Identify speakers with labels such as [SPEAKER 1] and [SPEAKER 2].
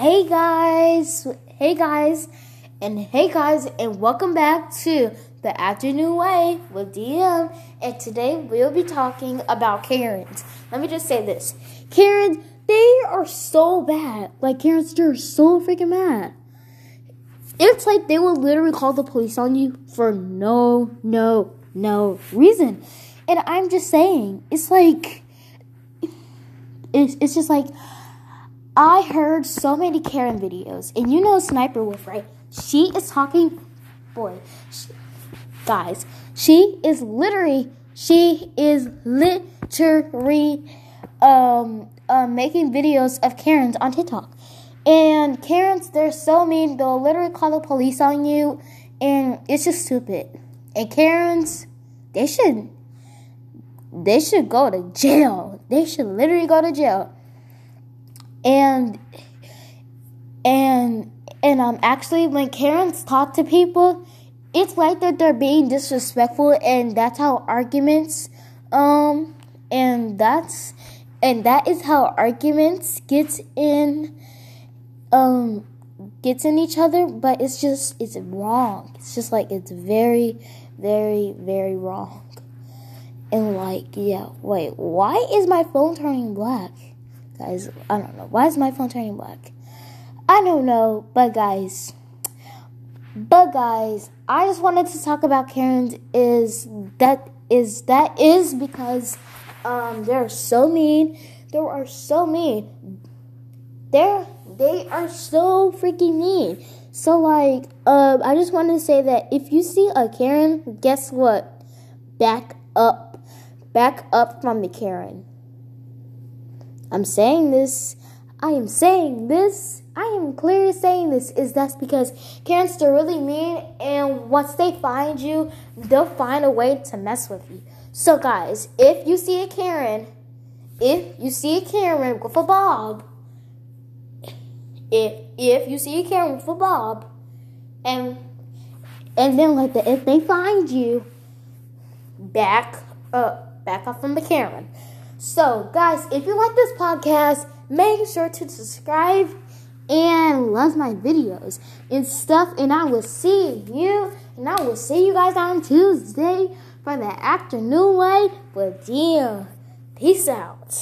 [SPEAKER 1] Hey guys, hey guys, and hey guys, and welcome back to the Afternoon Way with DM. And today we'll be talking about Karens. Let me just say this Karens, they are so bad. Like, Karens, they're so freaking mad. It's like they will literally call the police on you for no, no, no reason. And I'm just saying, it's like, it's, it's just like, I heard so many Karen videos, and you know Sniper Wolf, right? She is talking, boy, she, guys, she is literally, she is literally, um, uh, making videos of Karens on TikTok. And Karens, they're so mean, they'll literally call the police on you, and it's just stupid. And Karens, they should, they should go to jail. They should literally go to jail and and and um actually when Karens talk to people, it's like that they're being disrespectful and that's how arguments um and that's and that is how arguments gets in um gets in each other, but it's just it's wrong. It's just like it's very, very, very wrong. And like, yeah, wait, why is my phone turning black? Guys, I don't know. Why is my phone turning black? I don't know, but guys, but guys, I just wanted to talk about Karen's is that is that is because um they're so mean. They are so mean. They're they are so freaking mean. So like um I just wanted to say that if you see a Karen, guess what? Back up. Back up from the Karen. I'm saying this. I am saying this. I am clearly saying this is that's because Karens are really mean, and once they find you, they'll find a way to mess with you. So, guys, if you see a Karen, if you see a Karen with a Bob, if if you see a Karen with a Bob, and and then like the, if they find you, back up, back up from the Karen. So, guys, if you like this podcast, make sure to subscribe and love my videos and stuff. And I will see you, and I will see you guys on Tuesday for the afternoon way with you. Peace out.